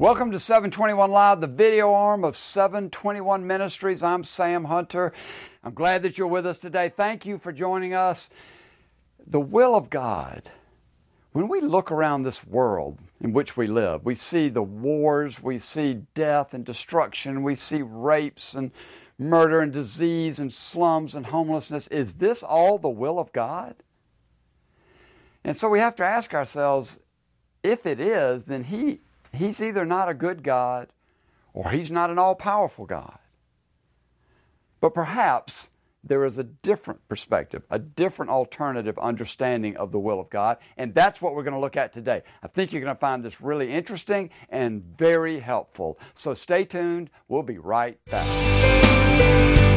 Welcome to 721 Live, the video arm of 721 Ministries. I'm Sam Hunter. I'm glad that you're with us today. Thank you for joining us. The will of God. When we look around this world in which we live, we see the wars, we see death and destruction, we see rapes and murder and disease and slums and homelessness. Is this all the will of God? And so we have to ask ourselves if it is, then He He's either not a good God or He's not an all powerful God. But perhaps there is a different perspective, a different alternative understanding of the will of God, and that's what we're going to look at today. I think you're going to find this really interesting and very helpful. So stay tuned. We'll be right back.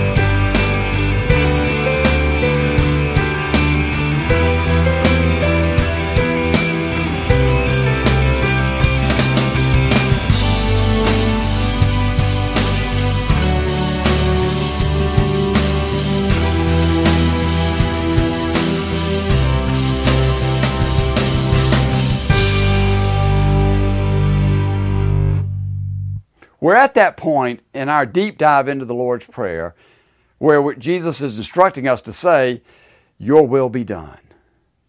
We're at that point in our deep dive into the Lord's Prayer where Jesus is instructing us to say, Your will be done.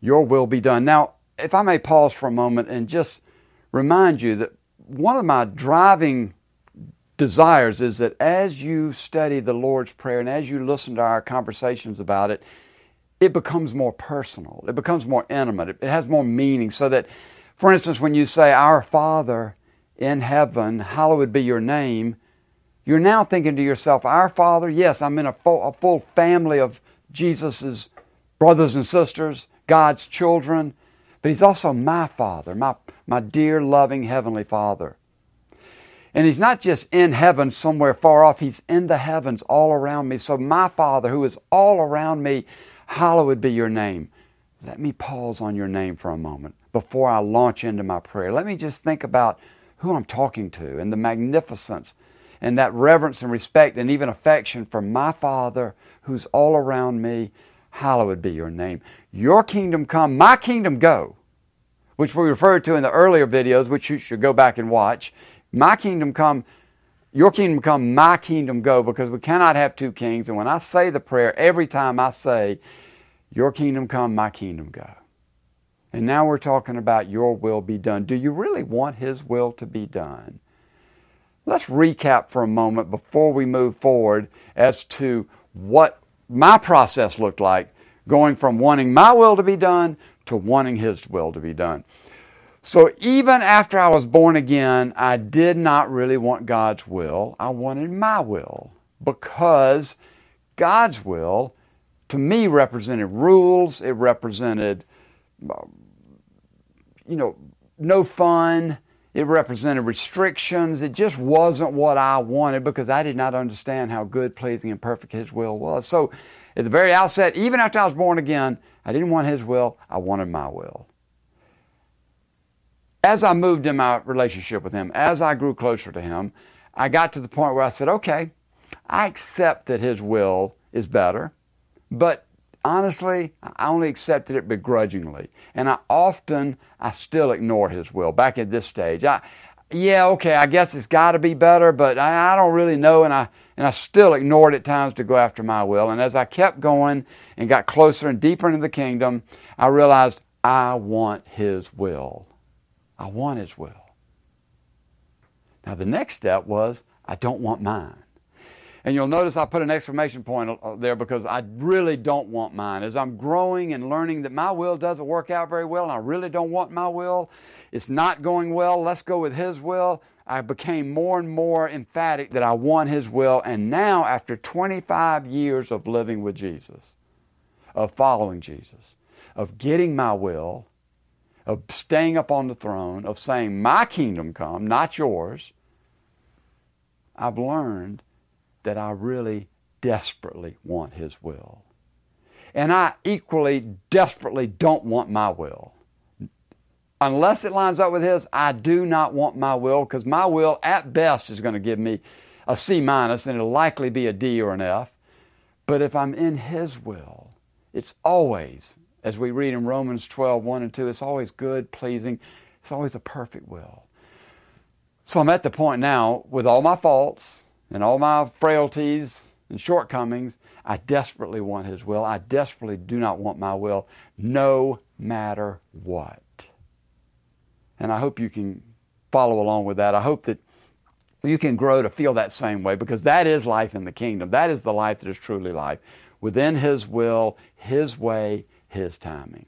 Your will be done. Now, if I may pause for a moment and just remind you that one of my driving desires is that as you study the Lord's Prayer and as you listen to our conversations about it, it becomes more personal. It becomes more intimate. It has more meaning. So that, for instance, when you say, Our Father, in heaven, hallowed be your name, you're now thinking to yourself, Our Father, yes, I'm in a full, a full family of Jesus' brothers and sisters, God's children, but He's also my Father, my, my dear, loving Heavenly Father. And He's not just in heaven somewhere far off, He's in the heavens all around me. So, my Father, who is all around me, hallowed be your name. Let me pause on your name for a moment before I launch into my prayer. Let me just think about who I'm talking to and the magnificence and that reverence and respect and even affection for my Father who's all around me. Hallowed be your name. Your kingdom come, my kingdom go, which we referred to in the earlier videos, which you should go back and watch. My kingdom come, your kingdom come, my kingdom go, because we cannot have two kings. And when I say the prayer, every time I say, Your kingdom come, my kingdom go. And now we're talking about your will be done. Do you really want His will to be done? Let's recap for a moment before we move forward as to what my process looked like going from wanting my will to be done to wanting His will to be done. So even after I was born again, I did not really want God's will. I wanted my will because God's will to me represented rules, it represented uh, you know, no fun. It represented restrictions. It just wasn't what I wanted because I did not understand how good, pleasing, and perfect His will was. So, at the very outset, even after I was born again, I didn't want His will, I wanted my will. As I moved in my relationship with Him, as I grew closer to Him, I got to the point where I said, okay, I accept that His will is better, but honestly, I only accepted it begrudgingly. And I often, I still ignore His will. Back at this stage, I, yeah, okay, I guess it's got to be better, but I, I, don't really know. And I, and I still ignored at times to go after my will. And as I kept going and got closer and deeper into the kingdom, I realized I want His will. I want His will. Now, the next step was I don't want mine. And you'll notice I put an exclamation point there because I really don't want mine. As I'm growing and learning that my will doesn't work out very well and I really don't want my will, it's not going well, let's go with His will. I became more and more emphatic that I want His will. And now, after 25 years of living with Jesus, of following Jesus, of getting my will, of staying up on the throne, of saying, My kingdom come, not yours, I've learned that I really desperately want His will. And I equally desperately don't want my will. Unless it lines up with His, I do not want my will because my will at best is going to give me a C minus and it'll likely be a D or an F. But if I'm in His will, it's always, as we read in Romans 12, 1 and 2, it's always good, pleasing, it's always a perfect will. So I'm at the point now, with all my faults and all my frailties and shortcomings, I desperately want His will. I desperately do not want my will, no matter what. And I hope you can follow along with that. I hope that you can grow to feel that same way because that is life in the kingdom. That is the life that is truly life. Within His will, His way, His timing.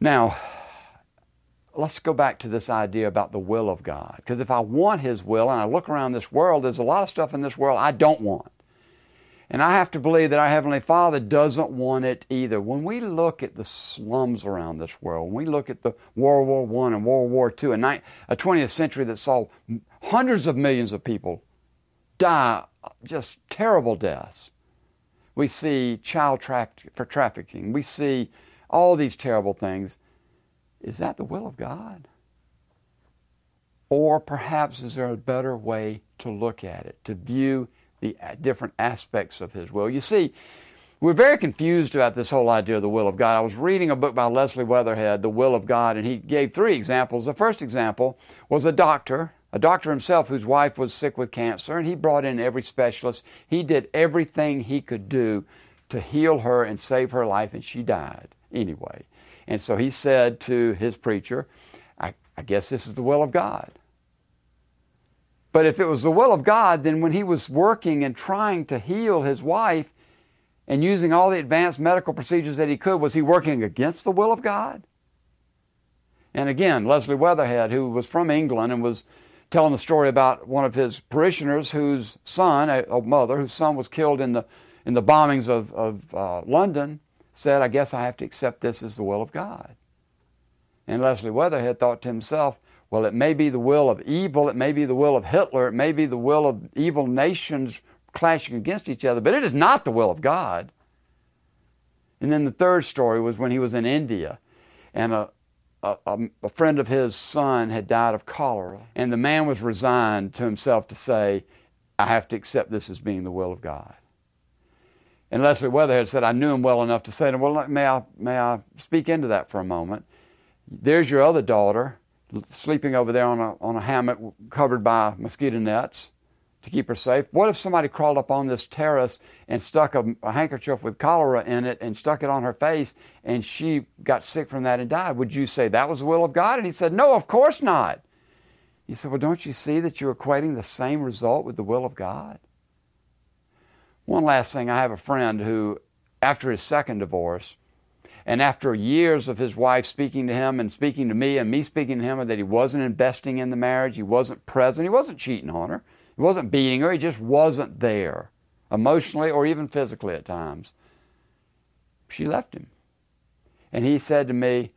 Now, let's go back to this idea about the will of God. Because if I want His will and I look around this world, there's a lot of stuff in this world I don't want. And I have to believe that our Heavenly Father doesn't want it either. When we look at the slums around this world, when we look at the World War I and World War II, a, 20th century that saw hundreds of millions of people die just terrible deaths. We see child tra- for trafficking. We see all these terrible things. Is that the will of God? Or perhaps is there a better way to look at it, to view the uh, different aspects of His will? You see, we're very confused about this whole idea of the will of God. I was reading a book by Leslie Weatherhead, The Will of God, and he gave three examples. The first example was a doctor, a doctor himself whose wife was sick with cancer, and he brought in every specialist. He did everything he could do to heal her and save her life, and she died anyway. And so he said to his preacher, I, I guess this is the will of God. But if it was the will of God, then when he was working and trying to heal his wife and using all the advanced medical procedures that he could, was he working against the will of God? And again, Leslie Weatherhead, who was from England and was telling the story about one of his parishioners whose son, a, mother, whose son was killed in the, in the bombings of, of uh, London, said, I guess I have to accept this as the will of God. And Leslie Weatherhead thought to himself, well, it may be the will of evil, it may be the will of Hitler, it may be the will of evil nations clashing against each other, but it is not the will of God. And then the third story was when he was in India and a, a, a, friend of his son had died of cholera. And the man was resigned to himself to say, I have to accept this as being the will of God. And Leslie Weatherhead said, I knew him well enough to say to him, Well, may I, may I speak into that for a moment? There's your other daughter sleeping over there on a, on a hammock covered by mosquito nets to keep her safe. What if somebody crawled up on this terrace and stuck a, a, handkerchief with cholera in it and stuck it on her face and she got sick from that and died? Would you say that was the will of God? And he said, No, of course not. He said, Well, don't you see that you're equating the same result with the will of God? One last thing I have a friend who, after his second divorce, and after years of his wife speaking to him and speaking to me and me speaking to him that he wasn't investing in the marriage, he wasn't present, he wasn't cheating on her, he wasn't beating her, he just wasn't there, emotionally or even physically at times. She left him. And he said to me,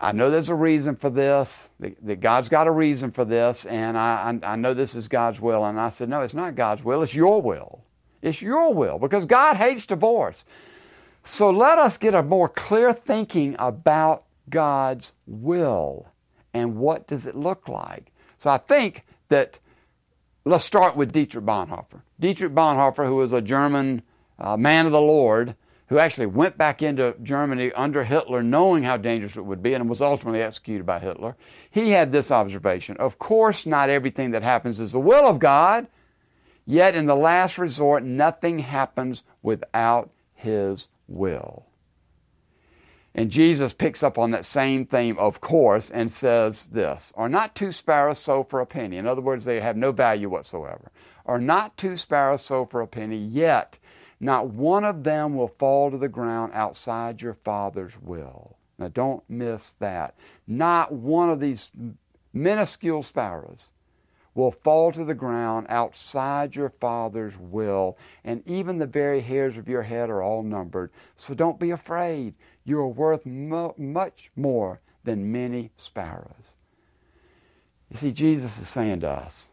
I know there's a reason for this, that God's got a reason for this, and I, I, know this is God's will. And I said, No, it's not God's will, it's your will. It's your will because God hates divorce. So let us get a more clear thinking about God's will and what does it look like. So I think that let's start with Dietrich Bonhoeffer. Dietrich Bonhoeffer, who was a German uh, man of the Lord, who actually went back into Germany under Hitler, knowing how dangerous it would be, and was ultimately executed by Hitler. He had this observation Of course, not everything that happens is the will of God, Yet in the last resort, nothing happens without His will. And Jesus picks up on that same theme, of course, and says this Are not two sparrows sold for a penny? In other words, they have no value whatsoever. Are not two sparrows sold for a penny? Yet not one of them will fall to the ground outside your Father's will. Now don't miss that. Not one of these minuscule sparrows will fall to the ground outside your Father's will, and even the very hairs of your head are all numbered. So don't be afraid. You are worth mo- much more than many sparrows. You see, Jesus is saying to us,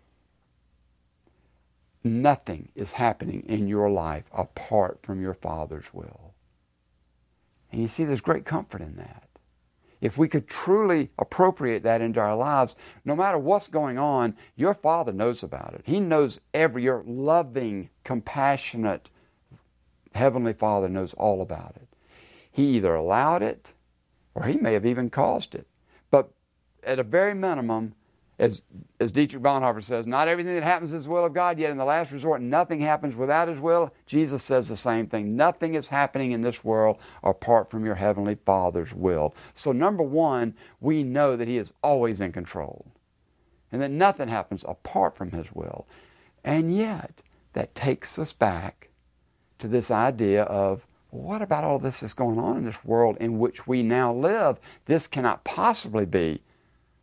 nothing is happening in your life apart from your Father's will. And you see, there's great comfort in that if we could truly appropriate that into our lives, no matter what's going on, your Father knows about it. He knows every, your loving, compassionate Heavenly Father knows all about it. He either allowed it or He may have even caused it. But at a very minimum, as, as Dietrich Bonhoeffer says, not everything that happens is the will of God, yet in the last resort, nothing happens without His will. Jesus says the same thing. Nothing is happening in this world apart from your Heavenly Father's will. So, number one, we know that He is always in control and that nothing happens apart from His will. And yet, that takes us back to this idea of what about all this that's going on in this world in which we now live? This cannot possibly be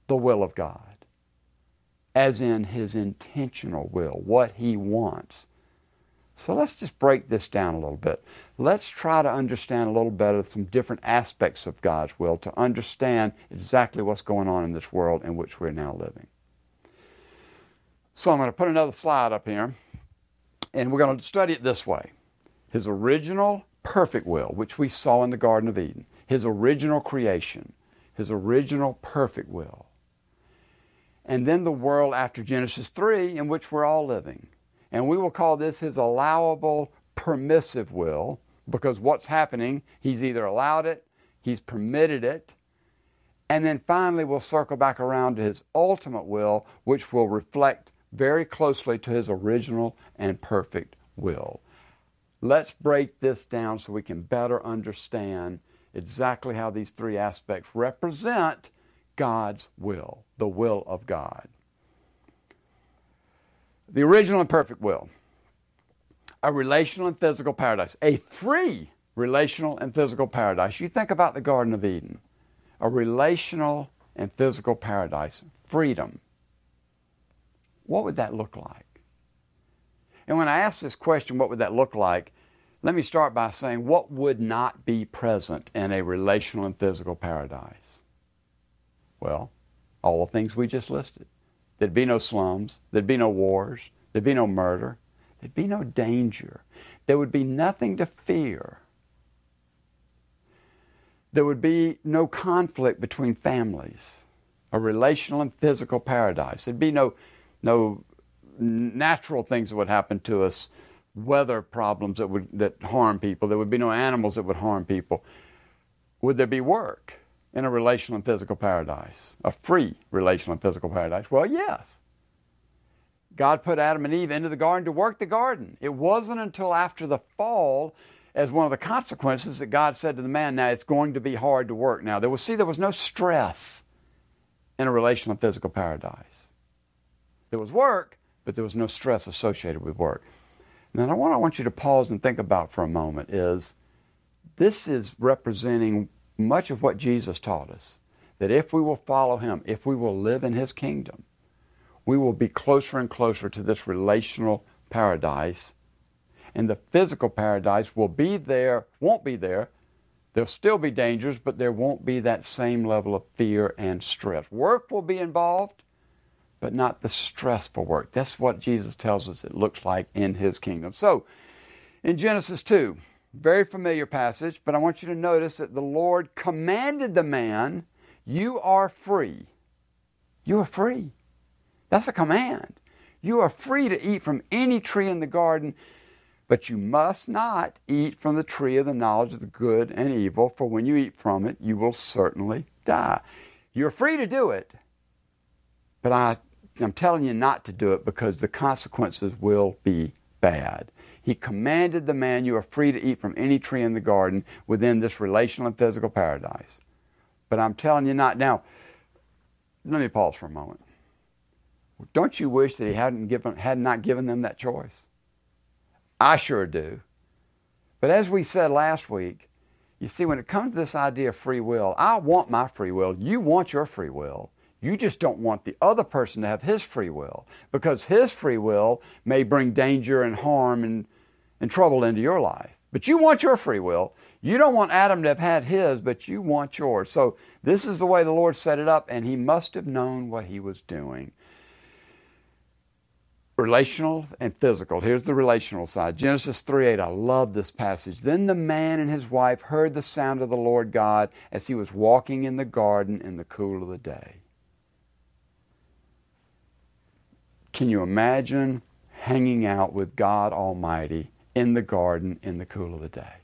the will of God as in his intentional will, what he wants. So let's just break this down a little bit. Let's try to understand a little better some different aspects of God's will to understand exactly what's going on in this world in which we're now living. So I'm going to put another slide up here, and we're going to study it this way His original perfect will, which we saw in the Garden of Eden, His original creation, His original perfect will and then the world after Genesis 3 in which we're all living. And we will call this his allowable permissive will because what's happening, he's either allowed it, he's permitted it, and then finally we'll circle back around to his ultimate will, which will reflect very closely to his original and perfect will. Let's break this down so we can better understand exactly how these three aspects represent God's will, the will of God. The original and perfect will. A relational and physical paradise. A free relational and physical paradise. You think about the Garden of Eden. A relational and physical paradise. Freedom. What would that look like? And when I ask this question, what would that look like? Let me start by saying what would not be present in a relational and physical paradise? Well, all the things we just listed. There'd be no slums, there'd be no wars, there'd be no murder, there'd be no danger. There would be nothing to fear. There would be no conflict between families, a relational and physical paradise. There'd be no, no natural things that would happen to us, weather problems that would that harm people. There would be no animals that would harm people. Would there be work? In a relational and physical paradise, a free relational and physical paradise? Well, yes. God put Adam and Eve into the garden to work the garden. It wasn't until after the fall, as one of the consequences, that God said to the man, Now it's going to be hard to work. Now, there was, see, there was no stress in a relational and physical paradise. There was work, but there was no stress associated with work. Now, what I want you to pause and think about for a moment is this is representing much of what Jesus taught us that if we will follow Him, if we will live in His kingdom, we will be closer and closer to this relational paradise. And the physical paradise will be there, won't be there. There'll still be dangers, but there won't be that same level of fear and stress. Work will be involved, but not the stressful work. That's what Jesus tells us it looks like in His kingdom. So, in Genesis 2, very familiar passage, but I want you to notice that the Lord commanded the man, You are free. You are free. That's a command. You are free to eat from any tree in the garden, but you must not eat from the tree of the knowledge of the good and evil, for when you eat from it, you will certainly die. You're free to do it, but I, I'm telling you not to do it because the consequences will be bad. He commanded the man, You are free to eat from any tree in the garden within this relational and physical paradise. But I'm telling you not. Now, let me pause for a moment. Don't you wish that he hadn't given, had not given them that choice? I sure do. But as we said last week, you see, when it comes to this idea of free will, I want my free will. You want your free will. You just don't want the other person to have his free will because his free will may bring danger and harm and, and trouble into your life. But you want your free will. You don't want Adam to have had his, but you want yours. So this is the way the Lord set it up, and he must have known what he was doing. Relational and physical. Here's the relational side. Genesis 3 8. I love this passage. Then the man and his wife heard the sound of the Lord God as he was walking in the garden in the cool of the day. Can you imagine hanging out with God Almighty in the garden in the cool of the day?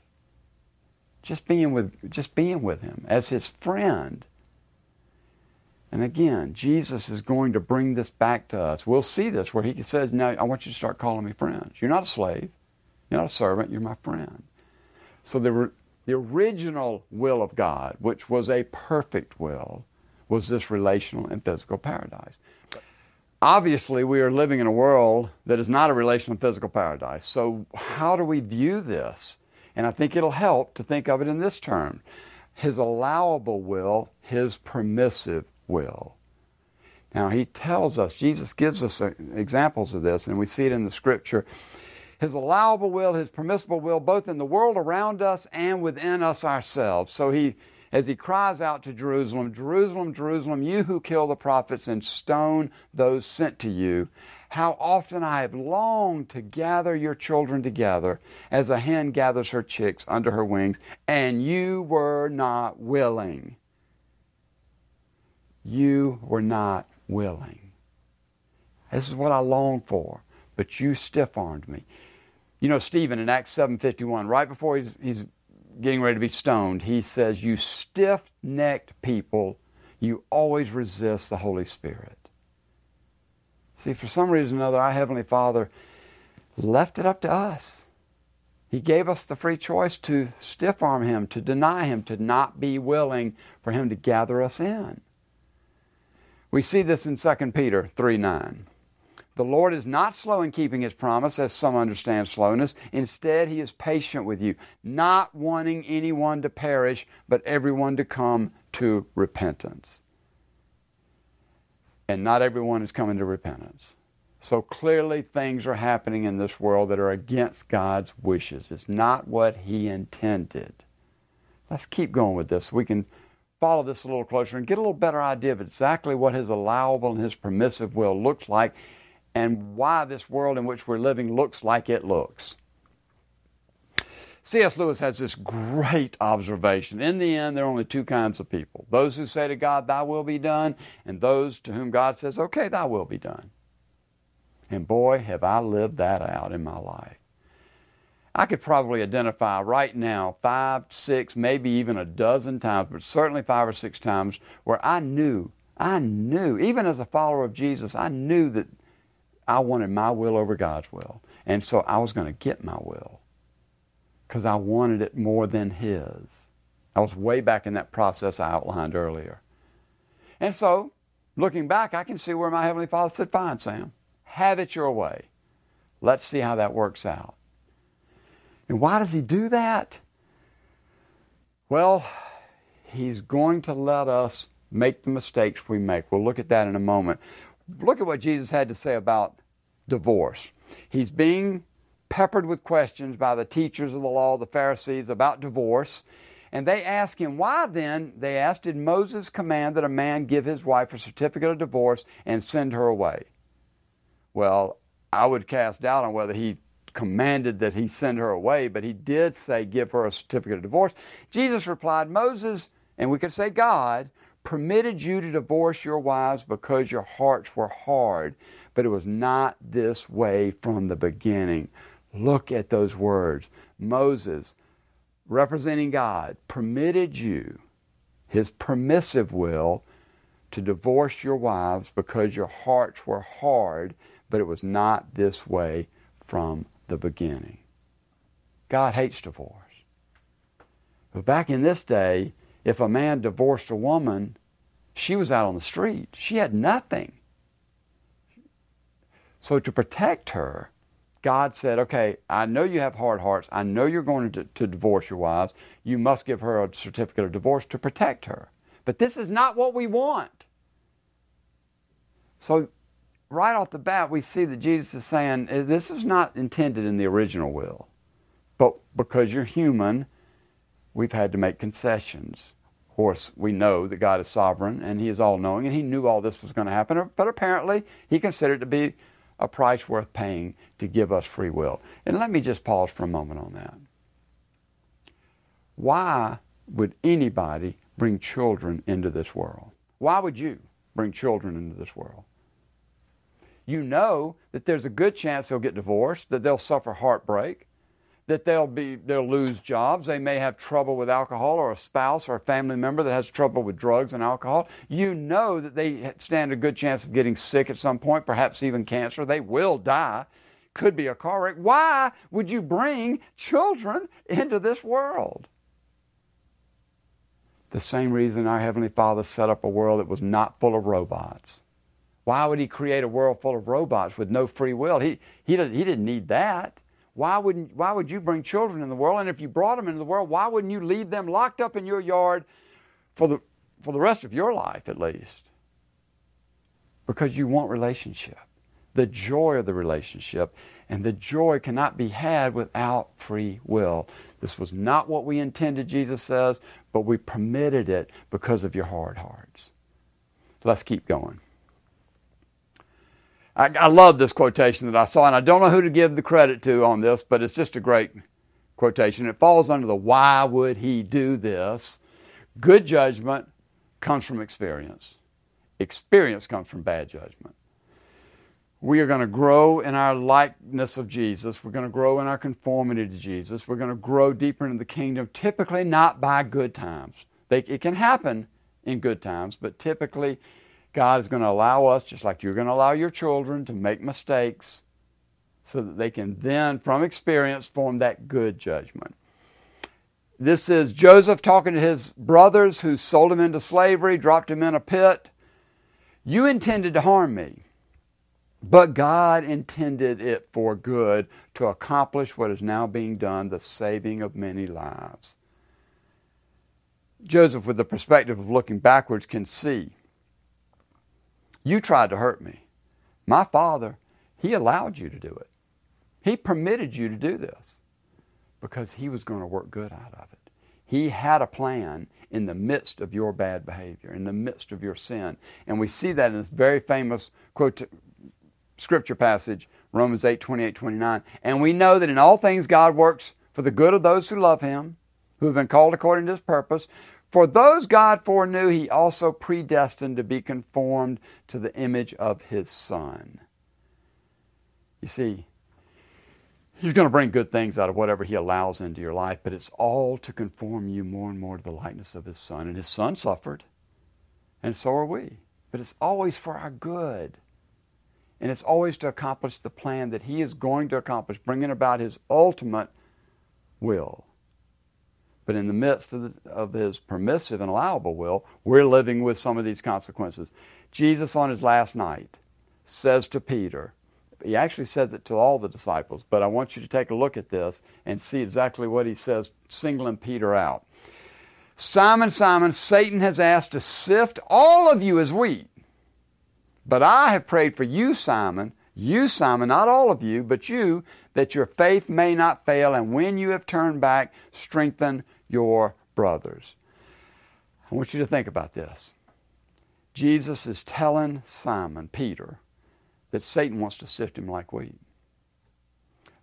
Just being with, just being with Him as His friend. And again, Jesus is going to bring this back to us. We'll see this where he says, Now I want you to start calling me friends. You're not a slave, you're not a servant, you're my friend. So the, the original will of God, which was a perfect will, was this relational and physical paradise. Obviously, we are living in a world that is not a relational physical paradise. So, how do we view this? And I think it'll help to think of it in this term His allowable will, His permissive will. Now, He tells us, Jesus gives us uh, examples of this, and we see it in the scripture. His allowable will, His permissible will, both in the world around us and within us ourselves. So, He as he cries out to Jerusalem, Jerusalem, Jerusalem, you who kill the prophets and stone those sent to you, how often I have longed to gather your children together as a hen gathers her chicks under her wings, and you were not willing. You were not willing. This is what I longed for, but you stiff armed me. You know, Stephen in Acts 7.51, right before he's, he's getting ready to be stoned, he says, You stiff necked people, you always resist the Holy Spirit. See, for some reason or another, our Heavenly Father left it up to us. He gave us the free choice to stiff arm Him, to deny Him, to not be willing for Him to gather us in. We see this in 2 Peter 3 9. The Lord is not slow in keeping his promise, as some understand slowness. Instead, he is patient with you, not wanting anyone to perish, but everyone to come to repentance. And not everyone is coming to repentance. So clearly, things are happening in this world that are against God's wishes. It's not what He intended. Let's keep going with this. We can follow this a little closer and get a little better idea of exactly what His allowable and His permissive will looks like and why this world in which we're living looks like it looks. C.S. Lewis has this great observation. In the end, there are only two kinds of people those who say to God, Thy will be done, and those to whom God says, Okay, Thy will be done. And boy, have I lived that out in my life. I could probably identify right now five, six, maybe even a dozen times, but certainly five or six times where I knew, I knew, even as a follower of Jesus, I knew that I wanted my will over God's will. And so I was going to get my will because I wanted it more than His. I was way back in that process I outlined earlier. And so, looking back, I can see where my Heavenly Father said, Fine, Sam, have it your way. Let's see how that works out. And why does He do that? Well, He's going to let us make the mistakes we make. We'll look at that in a moment. Look at what Jesus had to say about divorce. He's being peppered with questions by the teachers of the law, the Pharisees, about divorce. And they ask him, Why then, they asked, did Moses command that a man give his wife a certificate of divorce and send her away? Well, I would cast doubt on whether he commanded that he send her away, but he did say, Give her a certificate of divorce. Jesus replied, Moses, and we could say God, permitted you to divorce your wives because your hearts were hard but it was not this way from the beginning. Look at those words. Moses, representing God, permitted you, his permissive will, to divorce your wives because your hearts were hard, but it was not this way from the beginning. God hates divorce. But back in this day, if a man divorced a woman, she was out on the street. She had nothing. So to protect her, God said, okay, I know you have hard hearts. I know you're going to, to divorce your wives. You must give her a certificate of divorce to protect her. But this is not what we want. So, right off the bat, we see that Jesus is saying this is not intended in the original will. But because you're human, we've had to make concessions. Of course, we know that God is sovereign and He is all knowing, and He knew all this was going to happen. But apparently, He considered it to be a price worth paying to give us free will. And let me just pause for a moment on that. Why would anybody bring children into this world? Why would you bring children into this world? You know that there's a good chance they'll get divorced, that they'll suffer heartbreak, that they'll be they'll lose jobs. They may have trouble with alcohol or a spouse or a family member that has trouble with drugs and alcohol. You know that they stand a good chance of getting sick at some point, perhaps even cancer. They will die. Could be a car wreck. Why would you bring children into this world? The same reason our Heavenly Father set up a world that was not full of robots. Why would He create a world full of robots with no free will? He, he, he didn't need that. Why, wouldn't, why would you bring children in the world? And if you brought them into the world, why wouldn't you leave them locked up in your yard for the, for the rest of your life at least? Because you want relationship, the joy of the relationship, and the joy cannot be had without free will. This was not what we intended, Jesus says, but we permitted it because of your hard hearts. Let's keep going. I, I love this quotation that I saw, and I don't know who to give the credit to on this, but it's just a great quotation. It falls under the why would he do this? Good judgment comes from experience. Experience comes from bad judgment. We are going to grow in our likeness of Jesus. We're going to grow in our conformity to Jesus. We're going to grow deeper into the kingdom, typically not by good times. They, it can happen in good times, but typically God is going to allow us, just like you're going to allow your children, to make mistakes so that they can then, from experience, form that good judgment. This is Joseph talking to his brothers who sold him into slavery, dropped him in a pit. You intended to harm me, but God intended it for good to accomplish what is now being done, the saving of many lives. Joseph, with the perspective of looking backwards, can see you tried to hurt me. My father, he allowed you to do it. He permitted you to do this because he was going to work good out of it. He had a plan in the midst of your bad behavior, in the midst of your sin. And we see that in this very famous quote scripture passage, Romans 8, 28, 29. And we know that in all things God works for the good of those who love him, who have been called according to his purpose. For those God foreknew, he also predestined to be conformed to the image of his Son. You see, he's going to bring good things out of whatever he allows into your life, but it's all to conform you more and more to the likeness of his Son. And his Son suffered, and so are we. But it's always for our good. And it's always to accomplish the plan that he is going to accomplish, bringing about his ultimate will. But in the midst of, the, of his permissive and allowable will, we're living with some of these consequences. Jesus, on his last night, says to Peter, he actually says it to all the disciples, but I want you to take a look at this and see exactly what he says, singling Peter out. Simon, Simon, Satan has asked to sift all of you as wheat. But I have prayed for you, Simon, you, Simon, not all of you, but you, that your faith may not fail, and when you have turned back, strengthen your brothers. I want you to think about this. Jesus is telling Simon, Peter, that Satan wants to sift him like wheat.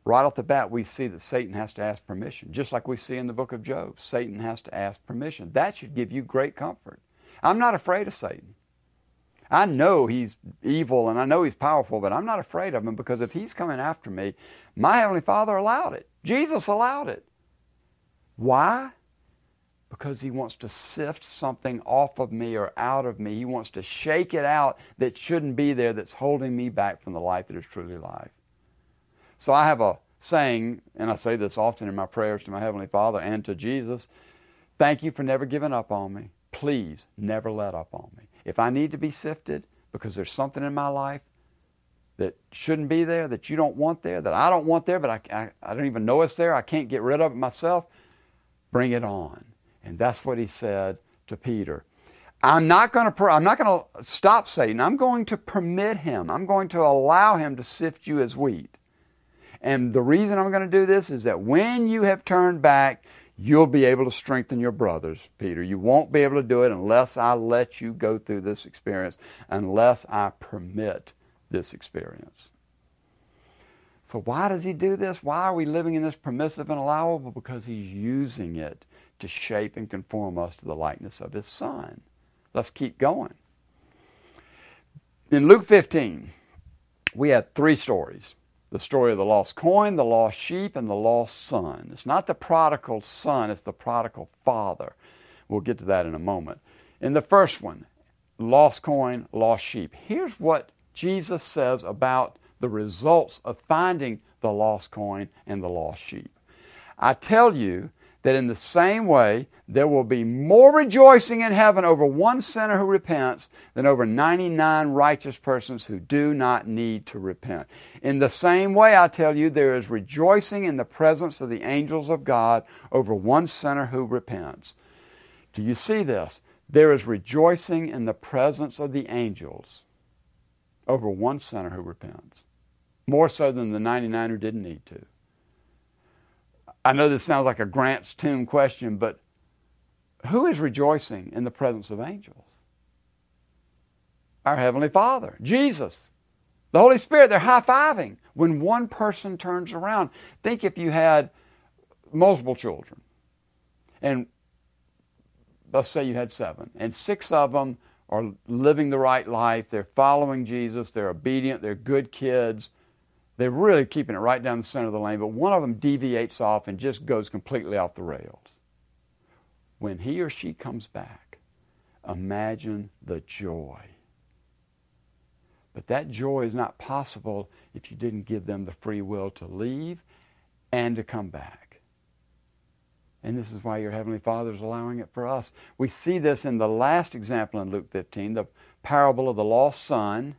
Right off the bat, we see that Satan has to ask permission, just like we see in the book of Job. Satan has to ask permission. That should give you great comfort. I'm not afraid of Satan. I know he's evil and I know he's powerful, but I'm not afraid of him because if he's coming after me, my Heavenly Father allowed it. Jesus allowed it. Why? Because he wants to sift something off of me or out of me. He wants to shake it out that shouldn't be there, that's holding me back from the life that is truly life. So I have a saying, and I say this often in my prayers to my Heavenly Father and to Jesus thank you for never giving up on me. Please never let up on me. If I need to be sifted because there's something in my life that shouldn't be there, that you don't want there, that I don't want there, but I, I, I don't even know it's there, I can't get rid of it myself, bring it on. And that's what he said to Peter. I'm not going to I'm not going to stop Satan. I'm going to permit him. I'm going to allow him to sift you as wheat. And the reason I'm going to do this is that when you have turned back, you'll be able to strengthen your brothers, Peter. You won't be able to do it unless I let you go through this experience, unless I permit this experience. So, why does he do this? Why are we living in this permissive and allowable? Because he's using it to shape and conform us to the likeness of his Son. Let's keep going. In Luke 15, we have three stories. the story of the lost coin, the lost sheep, and the lost son. It's not the prodigal son, it's the prodigal father. We'll get to that in a moment. In the first one, lost coin, lost sheep. Here's what Jesus says about the results of finding the lost coin and the lost sheep. I tell you that in the same way, there will be more rejoicing in heaven over one sinner who repents than over 99 righteous persons who do not need to repent. In the same way, I tell you, there is rejoicing in the presence of the angels of God over one sinner who repents. Do you see this? There is rejoicing in the presence of the angels over one sinner who repents, more so than the 99 who didn't need to. I know this sounds like a Grant's Tomb question, but who is rejoicing in the presence of angels? Our Heavenly Father, Jesus, the Holy Spirit. They're high fiving when one person turns around. Think if you had multiple children, and let's say you had seven, and six of them are living the right life, they're following Jesus, they're obedient, they're good kids, they're really keeping it right down the center of the lane, but one of them deviates off and just goes completely off the rails. When he or she comes back, imagine the joy. But that joy is not possible if you didn't give them the free will to leave and to come back. And this is why your Heavenly Father is allowing it for us. We see this in the last example in Luke 15, the parable of the lost son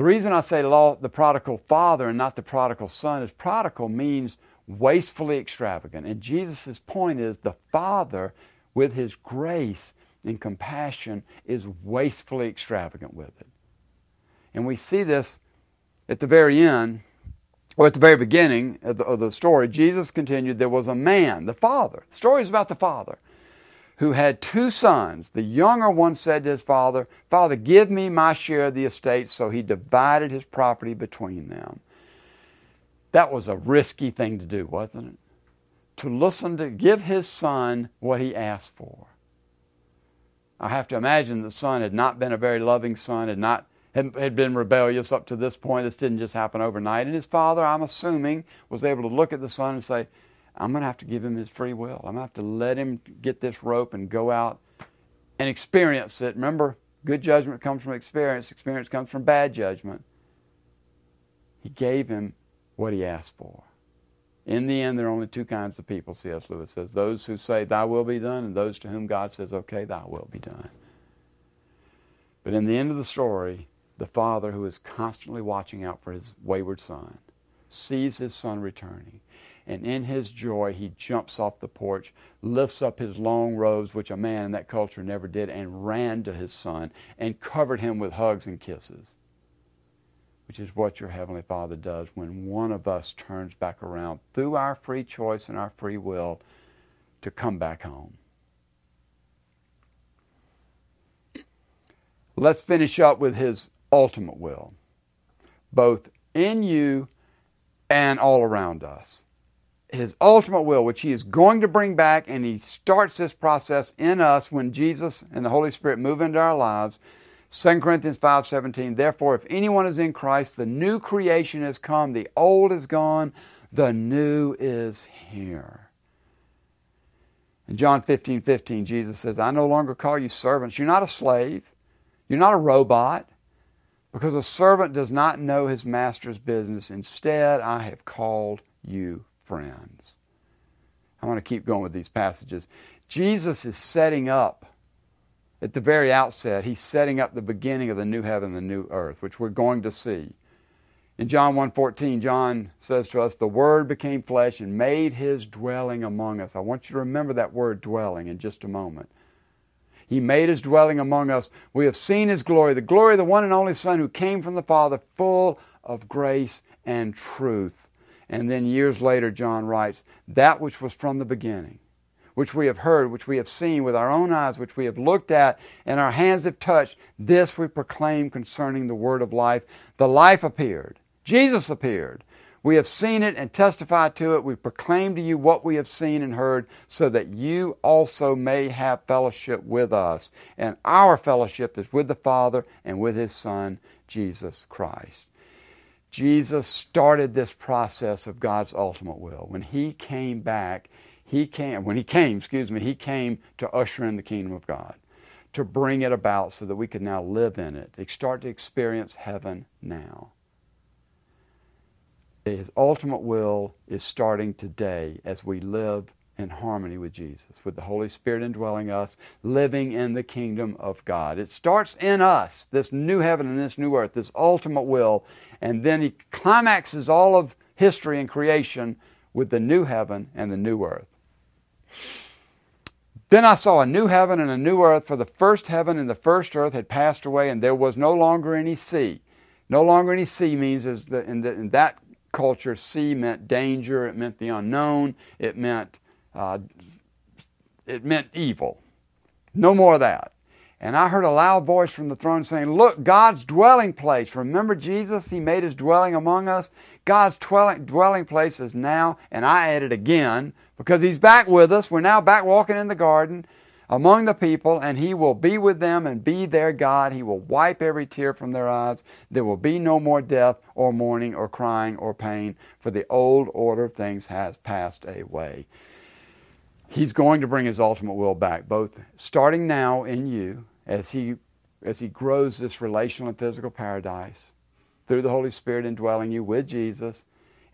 the reason I say law, the prodigal father and not the prodigal son is prodigal means wastefully extravagant. And Jesus' point is the father, with his grace and compassion, is wastefully extravagant with it. And we see this at the very end, or at the very beginning of the, of the story. Jesus continued, There was a man, the father. The story is about the father who had two sons. The younger one said to his father, Father, give me my share of the estate. So he divided his property between them. That was a risky thing to do, wasn't it? To listen to give his son what he asked for. I have to imagine the son had not been a very loving son, had not had, been rebellious up to this point. This didn't just happen overnight. And his father, I'm assuming, was able to look at the son and say, I'm going to have to give him his free will. I'm going to have to let him get this rope and go out and experience it. Remember, good judgment comes from experience, experience comes from bad judgment. He gave him what he asked for. In the end, there are only two kinds of people, C.S. Lewis says those who say, Thy will be done, and those to whom God says, Okay, thy will be done. But in the end of the story, the father who is constantly watching out for his wayward son sees his son returning and in his joy, he jumps off the porch, lifts up his long robes, which a man in that culture never did, and ran to his son and covered him with hugs and kisses. Which is what your Heavenly Father does when one of us turns back around through our free choice and our free will to come back home. Let's finish up with his ultimate will, both in you and all around us his ultimate will, which he is going to bring back, and he starts this process in us when Jesus and the Holy Spirit move into our lives. 2 Corinthians 5:17 Therefore if anyone is in Christ the new creation has come the old is gone the new is here. In John 15, 15, Jesus says, I no longer call you servants. You're not a slave. You're not a robot. Because a servant does not know his master's business. Instead, I have called you friends. I want to keep going with these passages. Jesus is setting up, at the very outset, he's setting up the beginning of the new heaven and the new earth, which we're going to see. In John 1:14, John says to us, "The word became flesh and made his dwelling among us." I want you to remember that word dwelling in just a moment. He made his dwelling among us. We have seen his glory, the glory of the one and only Son who came from the Father, full of grace and truth. And then years later, John writes, That which was from the beginning, which we have heard, which we have seen with our own eyes, which we have looked at, and our hands have touched, this we proclaim concerning the word of life. The life appeared. Jesus appeared. We have seen it and testified to it. We proclaim to you what we have seen and heard, so that you also may have fellowship with us. And our fellowship is with the Father and with His Son, Jesus Christ. Jesus started this process of God's ultimate will. When he came back, he came, when he came, excuse me, he came to usher in the kingdom of God, to bring it about so that we could now live in it, start to experience heaven now. His ultimate will is starting today as we live in harmony with Jesus, with the Holy Spirit indwelling us, living in the kingdom of God. It starts in us, this new heaven and this new earth, this ultimate will, and then he climaxes all of history and creation with the new heaven and the new earth. Then I saw a new heaven and a new earth, for the first heaven and the first earth had passed away, and there was no longer any sea. No longer any sea means in, the, in that culture, sea meant danger, it meant the unknown, it meant uh, it meant evil. No more of that. And I heard a loud voice from the throne saying, Look, God's dwelling place. Remember Jesus? He made his dwelling among us. God's dwelling, dwelling place is now, and I added again, because he's back with us. We're now back walking in the garden among the people, and he will be with them and be their God. He will wipe every tear from their eyes. There will be no more death or mourning or crying or pain, for the old order of things has passed away. He's going to bring his ultimate will back, both starting now in you as he as he grows this relational and physical paradise through the Holy Spirit indwelling you with Jesus,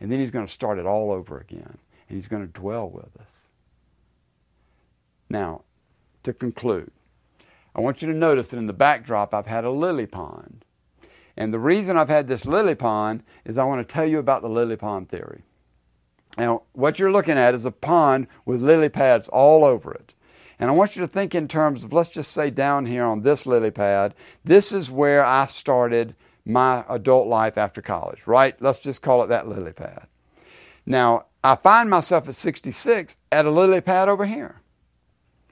and then he's going to start it all over again, and he's going to dwell with us. Now, to conclude, I want you to notice that in the backdrop I've had a lily pond. And the reason I've had this lily pond is I want to tell you about the lily pond theory. Now, what you're looking at is a pond with lily pads all over it. And I want you to think in terms of, let's just say down here on this lily pad, this is where I started my adult life after college, right? Let's just call it that lily pad. Now, I find myself at 66 at a lily pad over here.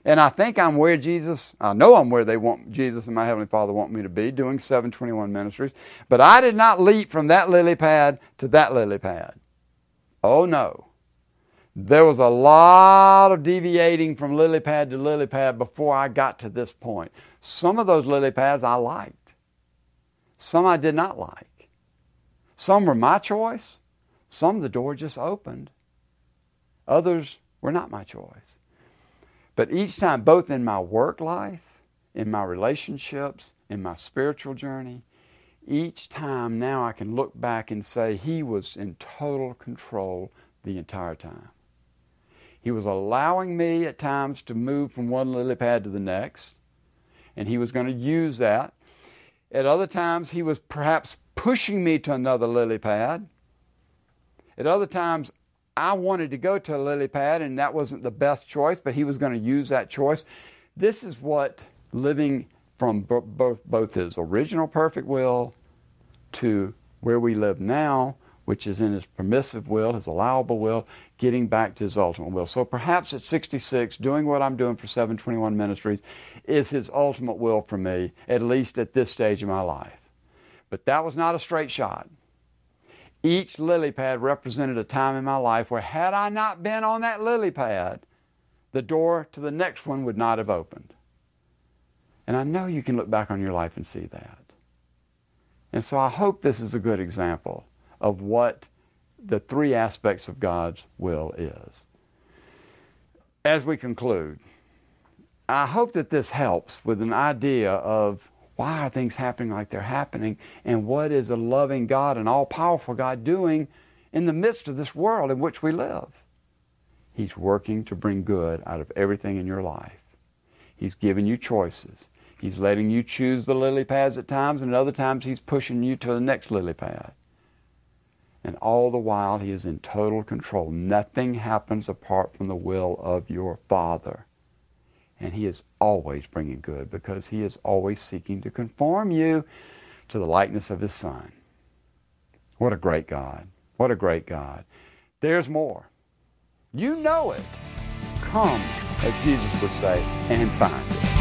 And I think I'm where Jesus, I know I'm where they want Jesus and my Heavenly Father want me to be, doing 721 ministries. But I did not leap from that lily pad to that lily pad. Oh no. There was a lot of deviating from lily pad to lily pad before I got to this point. Some of those lily pads I liked, some I did not like. Some were my choice, some the door just opened, others were not my choice. But each time, both in my work life, in my relationships, in my spiritual journey, each time now I can look back and say He was in total control the entire time. He was allowing me at times to move from one lily pad to the next, and He was going to use that. At other times, He was perhaps pushing me to another lily pad. At other times, I wanted to go to a lily pad, and that wasn't the best choice, but he was going to use that choice. This is what living from both, both his original perfect will to where we live now, which is in his permissive will, his allowable will, getting back to his ultimate will. So perhaps at 66, doing what I'm doing for 721 Ministries is his ultimate will for me, at least at this stage of my life. But that was not a straight shot. Each lily pad represented a time in my life where, had I not been on that lily pad, the door to the next one would not have opened. And I know you can look back on your life and see that. And so I hope this is a good example of what the three aspects of God's will is. As we conclude, I hope that this helps with an idea of why are things happening like they're happening? And what is a loving God, an all powerful God, doing in the midst of this world in which we live? He's working to bring good out of everything in your life. He's giving you choices. He's letting you choose the lily pads at times, and at other times, He's pushing you to the next lily pad. And all the while, He is in total control. Nothing happens apart from the will of your Father. And He is always bringing good because He is always seeking to conform you to the likeness of His Son. What a great God. What a great God. There's more. You know it. Come, as Jesus would say, and find it.